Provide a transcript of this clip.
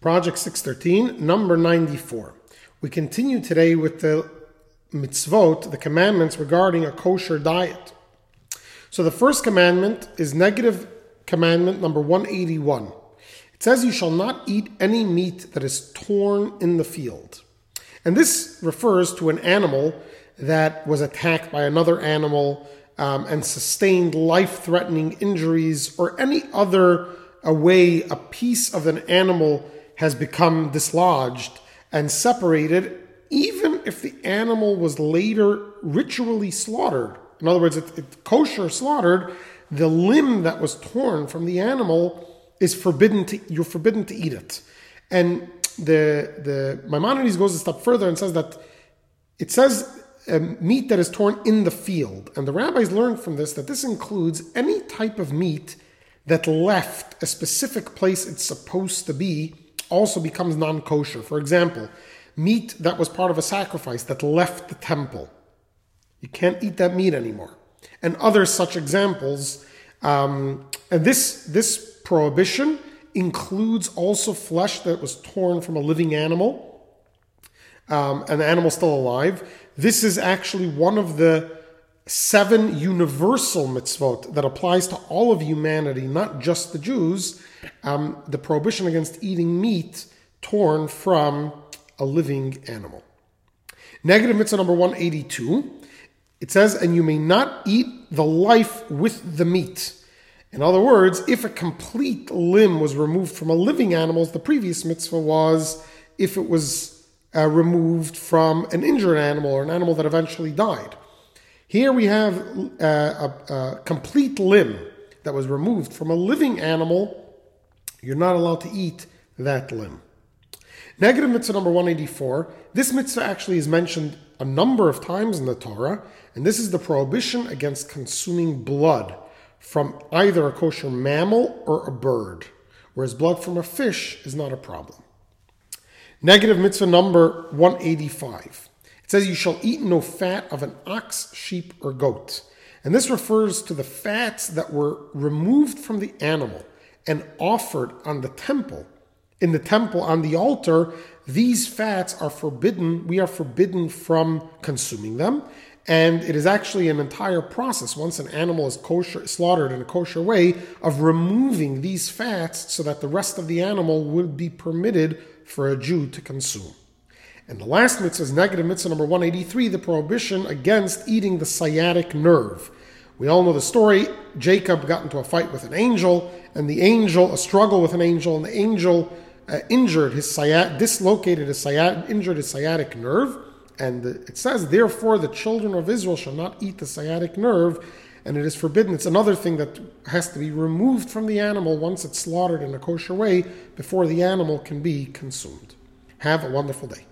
Project 613, number 94. We continue today with the mitzvot, the commandments regarding a kosher diet. So the first commandment is negative commandment number 181. It says, You shall not eat any meat that is torn in the field. And this refers to an animal that was attacked by another animal um, and sustained life threatening injuries or any other a way a piece of an animal has become dislodged and separated, even if the animal was later ritually slaughtered. In other words, it's it kosher slaughtered, the limb that was torn from the animal is forbidden to you're forbidden to eat it. And the the Maimonides goes a step further and says that it says um, meat that is torn in the field, and the rabbis learned from this that this includes any type of meat that left a specific place it's supposed to be also becomes non kosher. For example, meat that was part of a sacrifice that left the temple. You can't eat that meat anymore. And other such examples. Um, and this, this prohibition includes also flesh that was torn from a living animal, um, an animal still alive. This is actually one of the seven universal mitzvot that applies to all of humanity, not just the Jews, um, the prohibition against eating meat torn from a living animal. Negative mitzvah number 182. It says, and you may not eat the life with the meat. In other words, if a complete limb was removed from a living animal, the previous mitzvah was if it was uh, removed from an injured animal or an animal that eventually died. Here we have uh, a, a, complete limb that was removed from a living animal. You're not allowed to eat that limb. Negative mitzvah number 184. This mitzvah actually is mentioned a number of times in the Torah, and this is the prohibition against consuming blood from either a kosher mammal or a bird, whereas blood from a fish is not a problem. Negative mitzvah number 185. It says, You shall eat no fat of an ox, sheep, or goat. And this refers to the fats that were removed from the animal and offered on the temple. In the temple, on the altar, these fats are forbidden. We are forbidden from consuming them. And it is actually an entire process, once an animal is kosher, slaughtered in a kosher way, of removing these fats so that the rest of the animal would be permitted for a Jew to consume. And the last mitzvah is negative mitzvah number 183, the prohibition against eating the sciatic nerve. We all know the story. Jacob got into a fight with an angel, and the angel, a struggle with an angel, and the angel uh, injured his sciatic, dislocated his sciatic, injured his sciatic nerve. And it says, therefore, the children of Israel shall not eat the sciatic nerve, and it is forbidden. It's another thing that has to be removed from the animal once it's slaughtered in a kosher way before the animal can be consumed. Have a wonderful day.